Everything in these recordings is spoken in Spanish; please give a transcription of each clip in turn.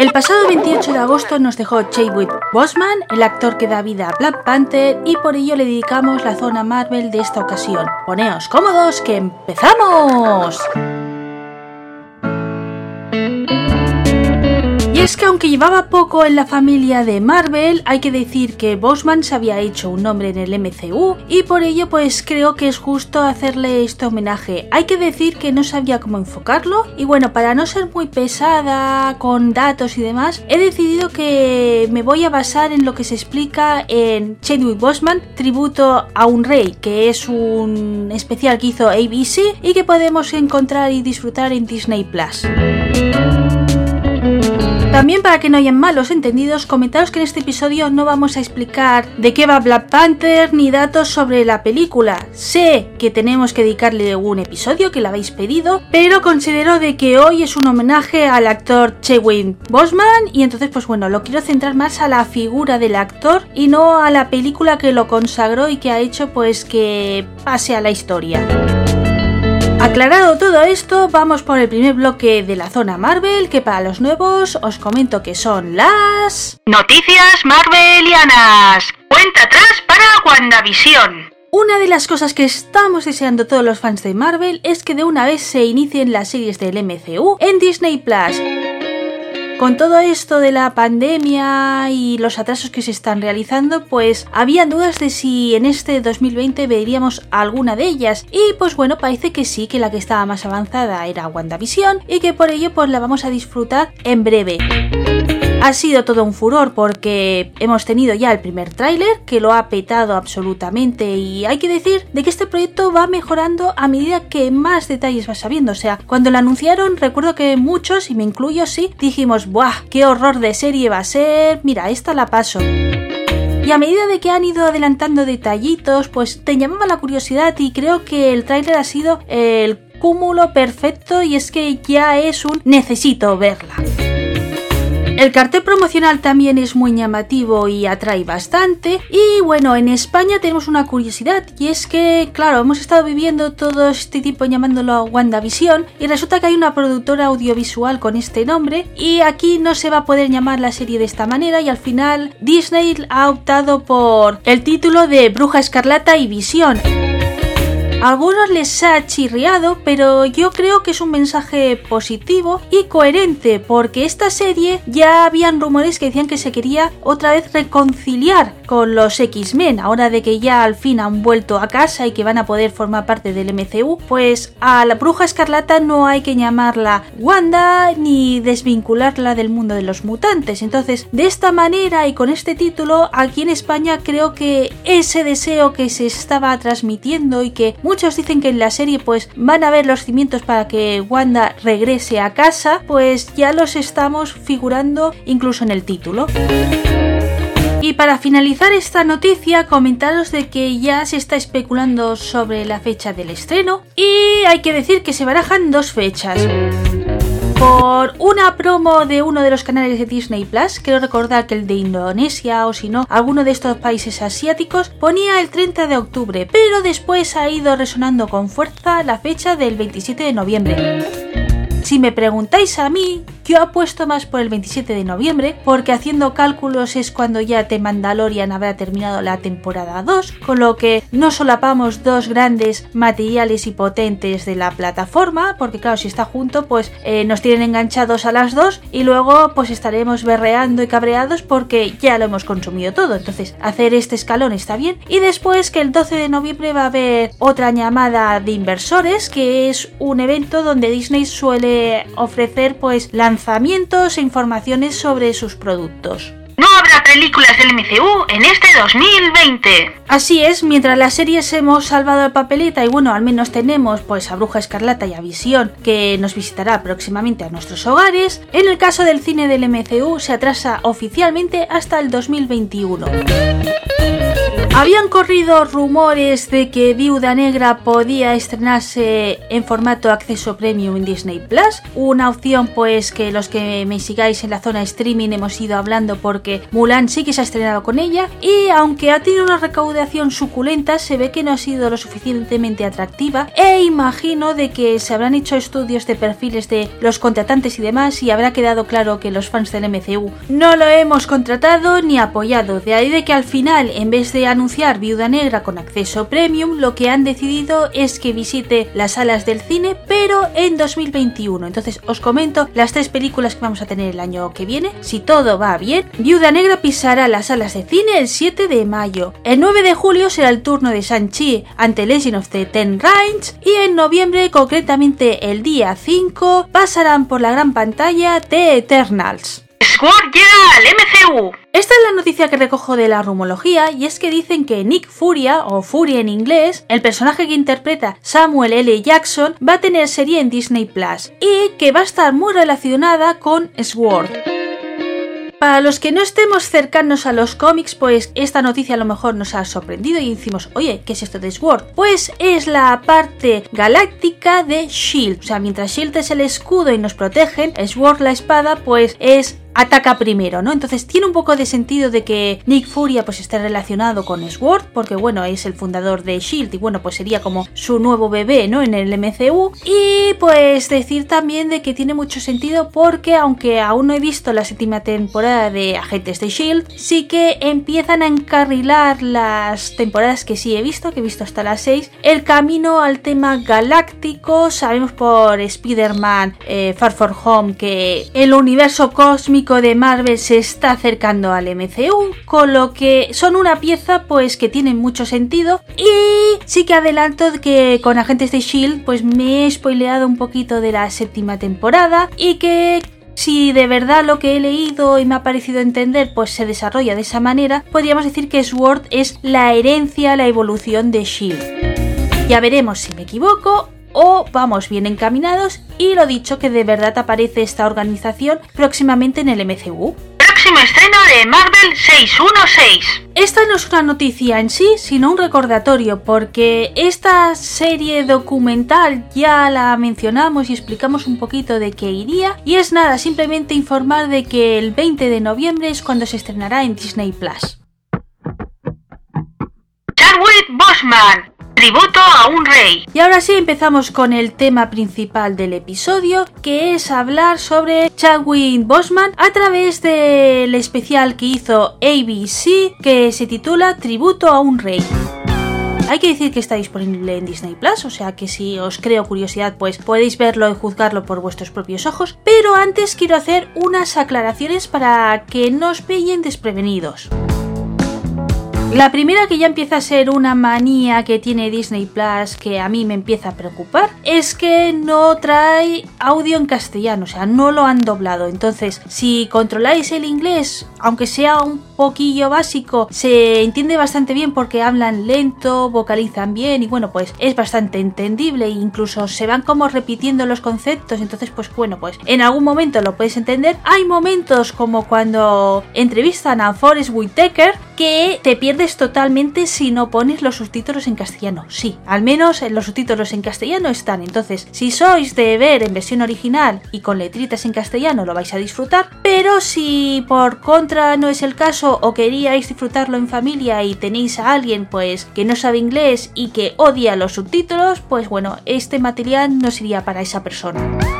El pasado 28 de agosto nos dejó Chadwick Boseman, el actor que da vida a Black Panther, y por ello le dedicamos la zona Marvel de esta ocasión. Poneos cómodos que empezamos. Que aunque llevaba poco en la familia de Marvel, hay que decir que Bosman se había hecho un nombre en el MCU y por ello pues creo que es justo hacerle este homenaje. Hay que decir que no sabía cómo enfocarlo y bueno, para no ser muy pesada con datos y demás, he decidido que me voy a basar en lo que se explica en Chadwick Bosman, tributo a un rey, que es un especial que hizo ABC y que podemos encontrar y disfrutar en Disney Plus. También para que no hayan malos entendidos, comentaros que en este episodio no vamos a explicar de qué va Black Panther ni datos sobre la película. Sé que tenemos que dedicarle un episodio que lo habéis pedido, pero considero de que hoy es un homenaje al actor Chewin Bosman y entonces pues bueno, lo quiero centrar más a la figura del actor y no a la película que lo consagró y que ha hecho pues que pase a la historia. Aclarado todo esto, vamos por el primer bloque de la zona Marvel, que para los nuevos os comento que son las... Noticias Marvelianas. Cuenta atrás para WandaVision. Una de las cosas que estamos deseando todos los fans de Marvel es que de una vez se inicien las series del MCU en Disney Plus. Con todo esto de la pandemia y los atrasos que se están realizando, pues había dudas de si en este 2020 veríamos alguna de ellas. Y pues bueno, parece que sí, que la que estaba más avanzada era WandaVision y que por ello pues la vamos a disfrutar en breve. Ha sido todo un furor porque hemos tenido ya el primer tráiler que lo ha petado absolutamente y hay que decir de que este proyecto va mejorando a medida que más detalles va sabiendo. O sea, cuando lo anunciaron recuerdo que muchos, y me incluyo sí, dijimos, ¡buah! ¡Qué horror de serie va a ser! Mira, esta la paso. Y a medida de que han ido adelantando detallitos, pues te llamaba la curiosidad y creo que el tráiler ha sido el cúmulo perfecto y es que ya es un necesito verla. El cartel promocional también es muy llamativo y atrae bastante. Y bueno, en España tenemos una curiosidad y es que, claro, hemos estado viviendo todo este tiempo llamándolo WandaVision y resulta que hay una productora audiovisual con este nombre y aquí no se va a poder llamar la serie de esta manera y al final Disney ha optado por el título de Bruja Escarlata y Visión. Algunos les ha chirriado, pero yo creo que es un mensaje positivo y coherente, porque esta serie ya habían rumores que decían que se quería otra vez reconciliar con los X-Men, ahora de que ya al fin han vuelto a casa y que van a poder formar parte del MCU, pues a la bruja escarlata no hay que llamarla Wanda ni desvincularla del mundo de los mutantes. Entonces, de esta manera y con este título, aquí en España creo que ese deseo que se estaba transmitiendo y que muchos dicen que en la serie pues van a ver los cimientos para que Wanda regrese a casa, pues ya los estamos figurando incluso en el título. Y para finalizar esta noticia, comentaros de que ya se está especulando sobre la fecha del estreno y hay que decir que se barajan dos fechas por una promo de uno de los canales de Disney Plus, quiero recordar que el de Indonesia o si no, alguno de estos países asiáticos ponía el 30 de octubre, pero después ha ido resonando con fuerza la fecha del 27 de noviembre. Si me preguntáis a mí, yo apuesto más por el 27 de noviembre, porque haciendo cálculos es cuando ya The Mandalorian habrá terminado la temporada 2, con lo que no solapamos dos grandes materiales y potentes de la plataforma, porque claro, si está junto, pues eh, nos tienen enganchados a las dos y luego pues estaremos berreando y cabreados porque ya lo hemos consumido todo. Entonces, hacer este escalón está bien. Y después que el 12 de noviembre va a haber otra llamada de inversores, que es un evento donde Disney suele ofrecer pues lanzamientos e informaciones sobre sus productos. No habrá películas del MCU en este 2020. Así es, mientras las series hemos salvado el papeleta y bueno, al menos tenemos pues a Bruja Escarlata y a Visión que nos visitará próximamente a nuestros hogares, en el caso del cine del MCU se atrasa oficialmente hasta el 2021. Habían corrido rumores de que Viuda Negra podía estrenarse en formato acceso premium en Disney Plus, una opción pues que los que me sigáis en la zona streaming hemos ido hablando porque Mulan sí que se ha estrenado con ella y aunque ha tenido una recaudación suculenta, se ve que no ha sido lo suficientemente atractiva e imagino de que se habrán hecho estudios de perfiles de los contratantes y demás y habrá quedado claro que los fans del MCU no lo hemos contratado ni apoyado, de ahí de que al final en vez de anunciar Viuda Negra con acceso premium, lo que han decidido es que visite las salas del cine pero en 2021. Entonces os comento las tres películas que vamos a tener el año que viene. Si todo va bien, Viuda Negra pisará las salas de cine el 7 de mayo. El 9 de julio será el turno de Shang-Chi ante Legend of the Ten Rings y en noviembre, concretamente el día 5, pasarán por la gran pantalla de Eternals. Sword llega al MCU. Esta es la noticia que recojo de la rumología y es que dicen que Nick Furia, o Fury en inglés, el personaje que interpreta Samuel L. Jackson, va a tener serie en Disney Plus y que va a estar muy relacionada con Sword. Para los que no estemos cercanos a los cómics, pues esta noticia a lo mejor nos ha sorprendido y decimos, oye, ¿qué es esto de Sword? Pues es la parte galáctica de Shield. O sea, mientras Shield es el escudo y nos protegen, Sword la espada, pues es ataca primero, ¿no? Entonces tiene un poco de sentido de que Nick Furia pues esté relacionado con Sword, porque bueno, es el fundador de Shield y bueno, pues sería como su nuevo bebé, ¿no? En el MCU. Y pues decir también de que tiene mucho sentido porque aunque aún no he visto la séptima temporada de Agentes de Shield, sí que empiezan a encarrilar las temporadas que sí he visto, que he visto hasta las 6, el camino al tema galáctico. Sabemos por Spider-Man eh, Far From Home que el universo cósmico de Marvel se está acercando al MCU, con lo que son una pieza pues que tiene mucho sentido y sí que adelanto que con Agentes de Shield pues me he spoileado un poquito de la séptima temporada y que si de verdad lo que he leído y me ha parecido entender pues se desarrolla de esa manera, podríamos decir que Sword es la herencia, la evolución de Shield. Ya veremos si me equivoco o vamos bien encaminados y lo dicho que de verdad aparece esta organización próximamente en el MCU. Próximo estreno de Marvel 616. Esta no es una noticia en sí, sino un recordatorio, porque esta serie documental ya la mencionamos y explicamos un poquito de qué iría, y es nada, simplemente informar de que el 20 de noviembre es cuando se estrenará en Disney Plus. Chadwick Boseman, tributo a un rey. Y ahora sí empezamos con el tema principal del episodio, que es hablar sobre Chadwick Boseman a través del especial que hizo ABC, que se titula Tributo a un rey. Hay que decir que está disponible en Disney Plus, o sea que si os creo curiosidad, pues podéis verlo y juzgarlo por vuestros propios ojos. Pero antes quiero hacer unas aclaraciones para que no os pillen desprevenidos. La primera que ya empieza a ser una manía que tiene Disney Plus que a mí me empieza a preocupar es que no trae audio en castellano, o sea, no lo han doblado. Entonces, si controláis el inglés, aunque sea un poquillo básico, se entiende bastante bien porque hablan lento, vocalizan bien y bueno, pues es bastante entendible incluso se van como repitiendo los conceptos. Entonces, pues bueno, pues en algún momento lo puedes entender. Hay momentos como cuando entrevistan a Forrest Whitaker que te pierdes totalmente si no pones los subtítulos en castellano. Sí, al menos los subtítulos en castellano están. Entonces, si sois de ver en versión original y con letritas en castellano, lo vais a disfrutar. Pero si por contra no es el caso o queríais disfrutarlo en familia y tenéis a alguien pues que no sabe inglés y que odia los subtítulos, pues bueno, este material no sería para esa persona.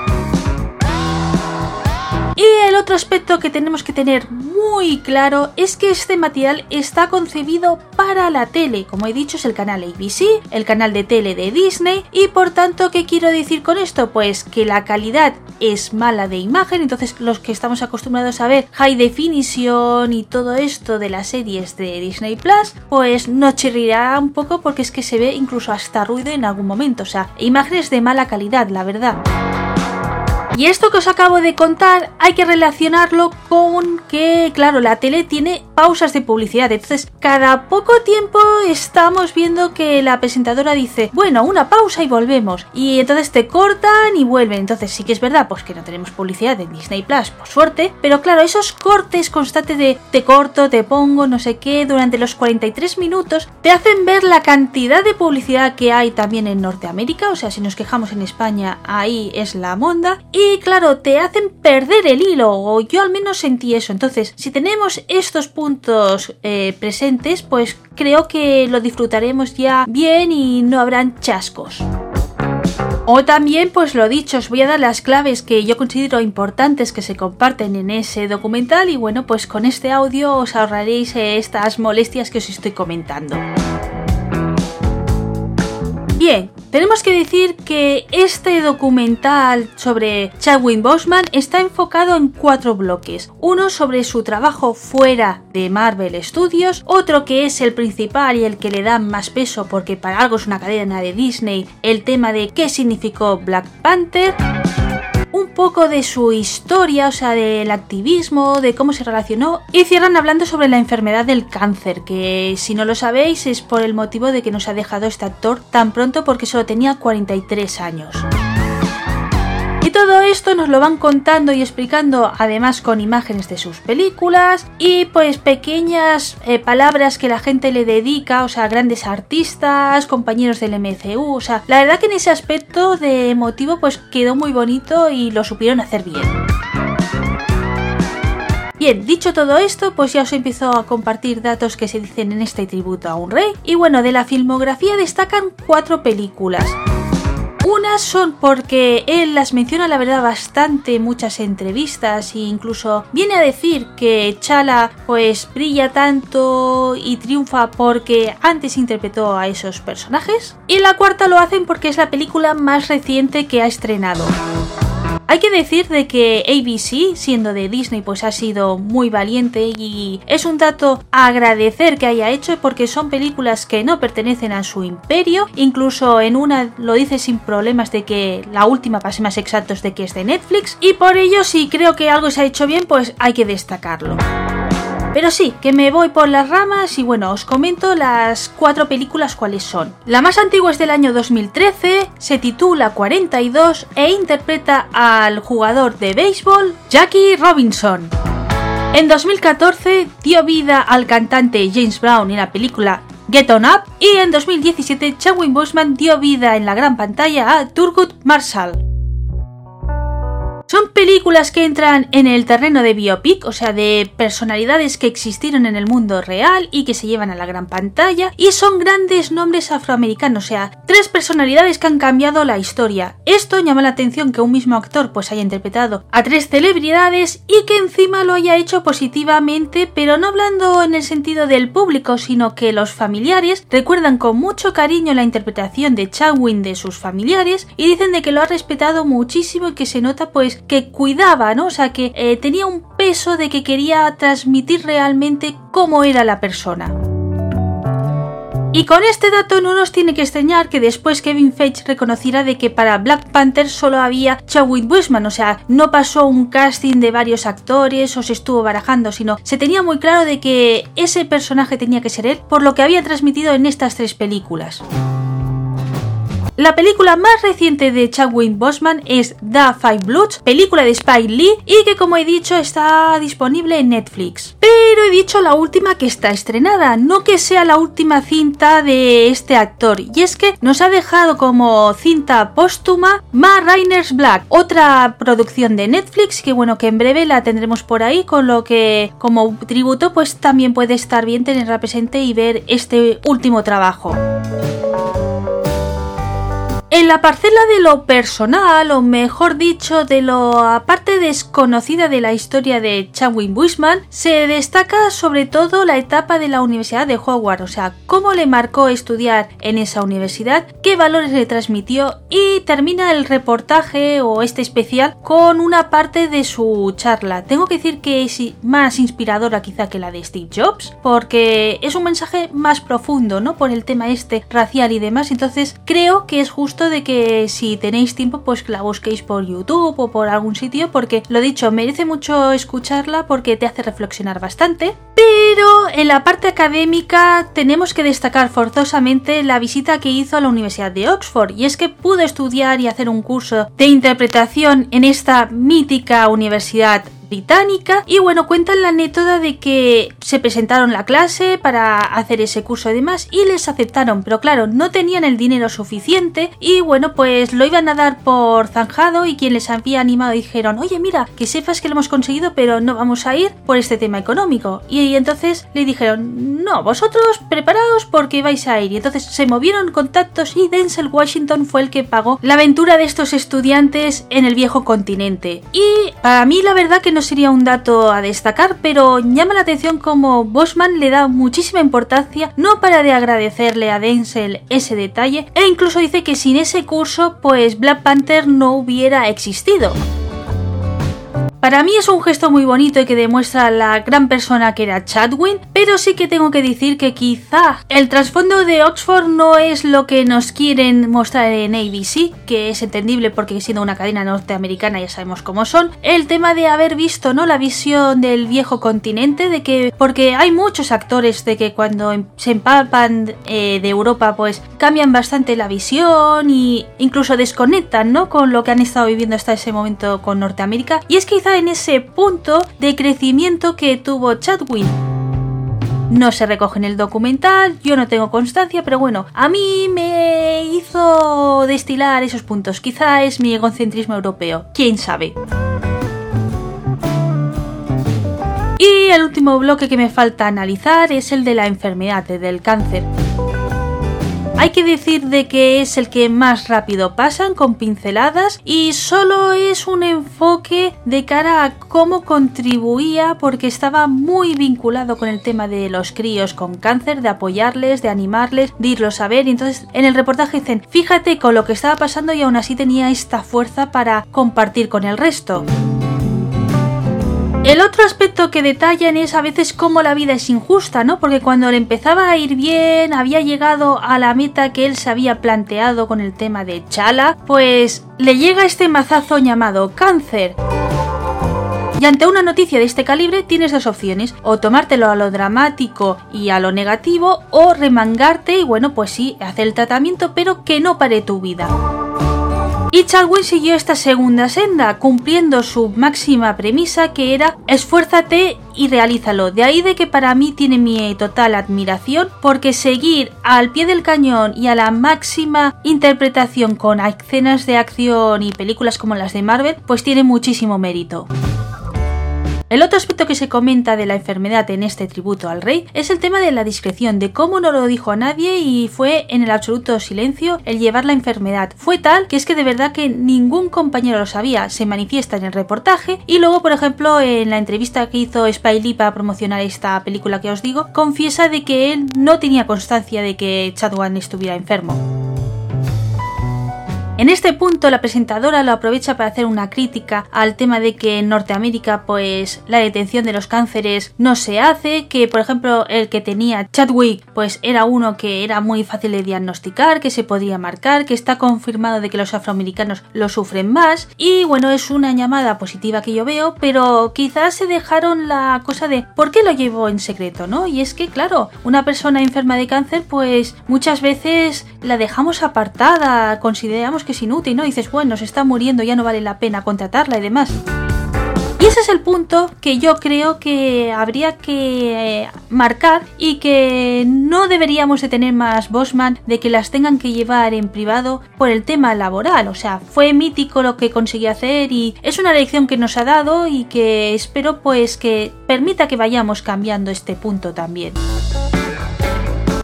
Y el otro aspecto que tenemos que tener muy claro es que este material está concebido para la tele. Como he dicho, es el canal ABC, el canal de tele de Disney. Y por tanto, ¿qué quiero decir con esto? Pues que la calidad es mala de imagen. Entonces, los que estamos acostumbrados a ver high definition y todo esto de las series de Disney Plus, pues no chirrirá un poco porque es que se ve incluso hasta ruido en algún momento. O sea, imágenes de mala calidad, la verdad. Y esto que os acabo de contar hay que relacionarlo con que, claro, la tele tiene pausas de publicidad. Entonces, cada poco tiempo estamos viendo que la presentadora dice, bueno, una pausa y volvemos. Y entonces te cortan y vuelven. Entonces, sí que es verdad, pues que no tenemos publicidad en Disney Plus, por suerte. Pero claro, esos cortes constantes de te corto, te pongo, no sé qué, durante los 43 minutos, te hacen ver la cantidad de publicidad que hay también en Norteamérica. O sea, si nos quejamos en España, ahí es la monda. Y claro, te hacen perder el hilo, o yo al menos sentí eso. Entonces, si tenemos estos puntos eh, presentes, pues creo que lo disfrutaremos ya bien y no habrán chascos. O también, pues lo dicho, os voy a dar las claves que yo considero importantes que se comparten en ese documental y bueno, pues con este audio os ahorraréis estas molestias que os estoy comentando. Bien, tenemos que decir que este documental sobre Chadwick Boseman está enfocado en cuatro bloques. Uno sobre su trabajo fuera de Marvel Studios, otro que es el principal y el que le da más peso porque para algo es una cadena de Disney, el tema de qué significó Black Panther poco de su historia, o sea, del activismo, de cómo se relacionó, y cierran hablando sobre la enfermedad del cáncer, que si no lo sabéis es por el motivo de que nos ha dejado este actor tan pronto porque solo tenía 43 años. Y todo esto nos lo van contando y explicando además con imágenes de sus películas y pues pequeñas eh, palabras que la gente le dedica, o sea, grandes artistas, compañeros del MCU, o sea, la verdad que en ese aspecto de emotivo pues quedó muy bonito y lo supieron hacer bien. Bien, dicho todo esto, pues ya os empiezo a compartir datos que se dicen en este tributo a un rey. Y bueno, de la filmografía destacan cuatro películas. Unas son porque él las menciona la verdad bastante en muchas entrevistas e incluso viene a decir que Chala pues brilla tanto y triunfa porque antes interpretó a esos personajes. Y la cuarta lo hacen porque es la película más reciente que ha estrenado. Hay que decir de que ABC, siendo de Disney, pues ha sido muy valiente y es un dato a agradecer que haya hecho porque son películas que no pertenecen a su imperio. Incluso en una lo dice sin problemas de que la última, pase más exactos, de que es de Netflix. Y por ello, si creo que algo se ha hecho bien, pues hay que destacarlo. Pero sí, que me voy por las ramas y bueno, os comento las cuatro películas cuáles son. La más antigua es del año 2013, se titula 42 e interpreta al jugador de béisbol Jackie Robinson. En 2014 dio vida al cantante James Brown en la película Get On Up y en 2017 Chadwick Boseman dio vida en la gran pantalla a Turgut Marshall. Son películas que entran en el terreno de biopic, o sea, de personalidades que existieron en el mundo real y que se llevan a la gran pantalla, y son grandes nombres afroamericanos, o sea, tres personalidades que han cambiado la historia. Esto llama la atención que un mismo actor pues haya interpretado a tres celebridades y que encima lo haya hecho positivamente, pero no hablando en el sentido del público, sino que los familiares recuerdan con mucho cariño la interpretación de Chadwin de sus familiares y dicen de que lo ha respetado muchísimo y que se nota pues que cuidaba, ¿no? O sea, que eh, tenía un peso de que quería transmitir realmente cómo era la persona. Y con este dato no nos tiene que extrañar que después Kevin Feige reconociera de que para Black Panther solo había Chadwick Boseman, o sea, no pasó un casting de varios actores o se estuvo barajando, sino se tenía muy claro de que ese personaje tenía que ser él por lo que había transmitido en estas tres películas. La película más reciente de Chadwick Boseman es The Five Bloods, película de Spike Lee y que como he dicho está disponible en Netflix. Pero he dicho la última que está estrenada, no que sea la última cinta de este actor. Y es que nos ha dejado como cinta póstuma Ma Rainer's Black, otra producción de Netflix que bueno que en breve la tendremos por ahí, con lo que como tributo pues también puede estar bien tenerla presente y ver este último trabajo. En la parcela de lo personal, o mejor dicho, de lo aparte desconocida de la historia de Chadwick Boseman, se destaca sobre todo la etapa de la Universidad de Howard, o sea, cómo le marcó estudiar en esa universidad, qué valores le transmitió y termina el reportaje o este especial con una parte de su charla. Tengo que decir que es más inspiradora quizá que la de Steve Jobs, porque es un mensaje más profundo, ¿no? Por el tema este racial y demás, entonces creo que es justo de que si tenéis tiempo pues la busquéis por YouTube o por algún sitio porque lo dicho, merece mucho escucharla porque te hace reflexionar bastante. Pero en la parte académica tenemos que destacar forzosamente la visita que hizo a la Universidad de Oxford y es que pudo estudiar y hacer un curso de interpretación en esta mítica universidad británica. Y bueno cuentan la anécdota de que se presentaron la clase para hacer ese curso y demás y les aceptaron. Pero claro no tenían el dinero suficiente y bueno pues lo iban a dar por zanjado y quien les había animado dijeron oye mira que sepas que lo hemos conseguido pero no vamos a ir por este tema económico y, entonces le dijeron no vosotros preparaos porque vais a ir y entonces se movieron contactos y Denzel Washington fue el que pagó la aventura de estos estudiantes en el viejo continente. Y para mí la verdad que no sería un dato a destacar, pero llama la atención como Bosman le da muchísima importancia, no para de agradecerle a Denzel ese detalle, e incluso dice que sin ese curso, pues Black Panther no hubiera existido. Para mí es un gesto muy bonito y que demuestra la gran persona que era Chadwin, pero sí que tengo que decir que quizá el trasfondo de Oxford no es lo que nos quieren mostrar en ABC, que es entendible porque siendo una cadena norteamericana ya sabemos cómo son. El tema de haber visto, ¿no? La visión del viejo continente, de que porque hay muchos actores de que cuando em, se empapan eh, de Europa, pues cambian bastante la visión y incluso desconectan, ¿no? Con lo que han estado viviendo hasta ese momento con Norteamérica. Y es quizá en ese punto de crecimiento que tuvo Chadwick. No se recoge en el documental, yo no tengo constancia, pero bueno, a mí me hizo destilar esos puntos. Quizá es mi egocentrismo europeo, quién sabe. Y el último bloque que me falta analizar es el de la enfermedad, del cáncer. Hay que decir de que es el que más rápido pasan con pinceladas y solo es un enfoque de cara a cómo contribuía porque estaba muy vinculado con el tema de los críos con cáncer, de apoyarles, de animarles, de irlos a ver entonces en el reportaje dicen fíjate con lo que estaba pasando y aún así tenía esta fuerza para compartir con el resto. El otro aspecto que detallan es a veces cómo la vida es injusta, ¿no? Porque cuando le empezaba a ir bien, había llegado a la meta que él se había planteado con el tema de Chala, pues le llega este mazazo llamado cáncer. Y ante una noticia de este calibre tienes dos opciones, o tomártelo a lo dramático y a lo negativo, o remangarte y bueno, pues sí, hacer el tratamiento, pero que no pare tu vida. Y Chalwin siguió esta segunda senda, cumpliendo su máxima premisa que era esfuérzate y realízalo. De ahí de que para mí tiene mi total admiración porque seguir al pie del cañón y a la máxima interpretación con escenas de acción y películas como las de Marvel, pues tiene muchísimo mérito. El otro aspecto que se comenta de la enfermedad en este tributo al rey es el tema de la discreción, de cómo no lo dijo a nadie y fue en el absoluto silencio el llevar la enfermedad. Fue tal que es que de verdad que ningún compañero lo sabía, se manifiesta en el reportaje y luego, por ejemplo, en la entrevista que hizo Spy Lee para promocionar esta película que os digo, confiesa de que él no tenía constancia de que Chadwan estuviera enfermo. En este punto la presentadora lo aprovecha para hacer una crítica al tema de que en Norteamérica pues la detención de los cánceres no se hace, que por ejemplo el que tenía Chadwick pues era uno que era muy fácil de diagnosticar, que se podía marcar, que está confirmado de que los afroamericanos lo sufren más y bueno es una llamada positiva que yo veo, pero quizás se dejaron la cosa de ¿por qué lo llevo en secreto? ¿no? Y es que claro, una persona enferma de cáncer pues muchas veces la dejamos apartada, consideramos que es inútil, ¿no? dices, bueno, se está muriendo, ya no vale la pena contratarla y demás. Y ese es el punto que yo creo que habría que eh, marcar y que no deberíamos de tener más Bosman de que las tengan que llevar en privado por el tema laboral. O sea, fue mítico lo que consiguió hacer y es una lección que nos ha dado y que espero pues que permita que vayamos cambiando este punto también.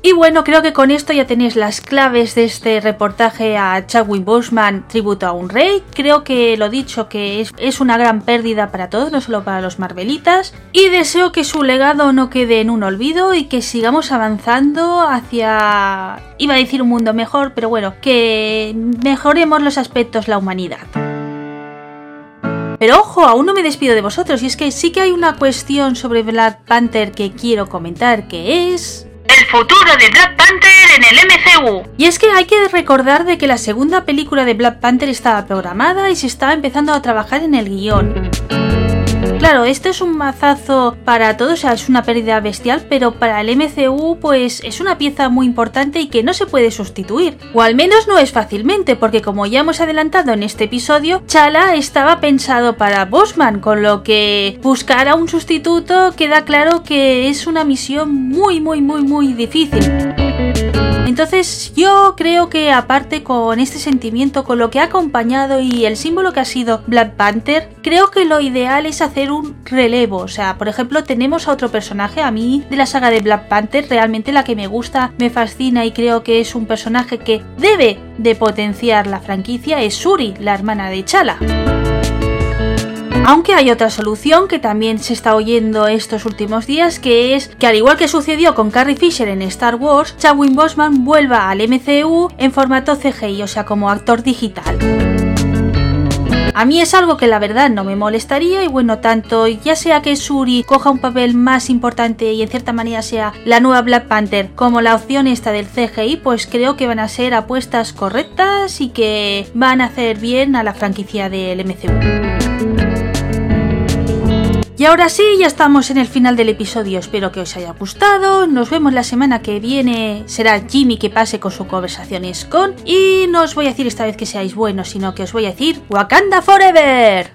Y bueno, creo que con esto ya tenéis las claves de este reportaje a Chadwick Boseman, tributo a un rey. Creo que lo dicho, que es, es una gran pérdida para todos, no solo para los Marvelitas. Y deseo que su legado no quede en un olvido y que sigamos avanzando hacia... iba a decir un mundo mejor, pero bueno, que mejoremos los aspectos la humanidad. Pero ojo, aún no me despido de vosotros, y es que sí que hay una cuestión sobre Black Panther que quiero comentar, que es El futuro de Black Panther en el MCU. Y es que hay que recordar de que la segunda película de Black Panther estaba programada y se estaba empezando a trabajar en el guion. Claro, este es un mazazo para todos, o sea, es una pérdida bestial, pero para el MCU pues es una pieza muy importante y que no se puede sustituir. O al menos no es fácilmente, porque como ya hemos adelantado en este episodio, Chala estaba pensado para Bosman, con lo que buscar a un sustituto queda claro que es una misión muy muy muy muy difícil. Entonces yo creo que aparte con este sentimiento, con lo que ha acompañado y el símbolo que ha sido Black Panther, creo que lo ideal es hacer un relevo. O sea, por ejemplo, tenemos a otro personaje, a mí de la saga de Black Panther, realmente la que me gusta, me fascina y creo que es un personaje que debe de potenciar la franquicia, es Suri, la hermana de Chala. Aunque hay otra solución que también se está oyendo estos últimos días, que es que al igual que sucedió con Carrie Fisher en Star Wars, Chadwick Boseman vuelva al MCU en formato CGI, o sea, como actor digital. A mí es algo que la verdad no me molestaría y bueno, tanto ya sea que Suri coja un papel más importante y en cierta manera sea la nueva Black Panther como la opción esta del CGI, pues creo que van a ser apuestas correctas y que van a hacer bien a la franquicia del MCU. Y ahora sí, ya estamos en el final del episodio. Espero que os haya gustado. Nos vemos la semana que viene. Será Jimmy que pase con su conversaciones con. Y no os voy a decir esta vez que seáis buenos, sino que os voy a decir Wakanda Forever.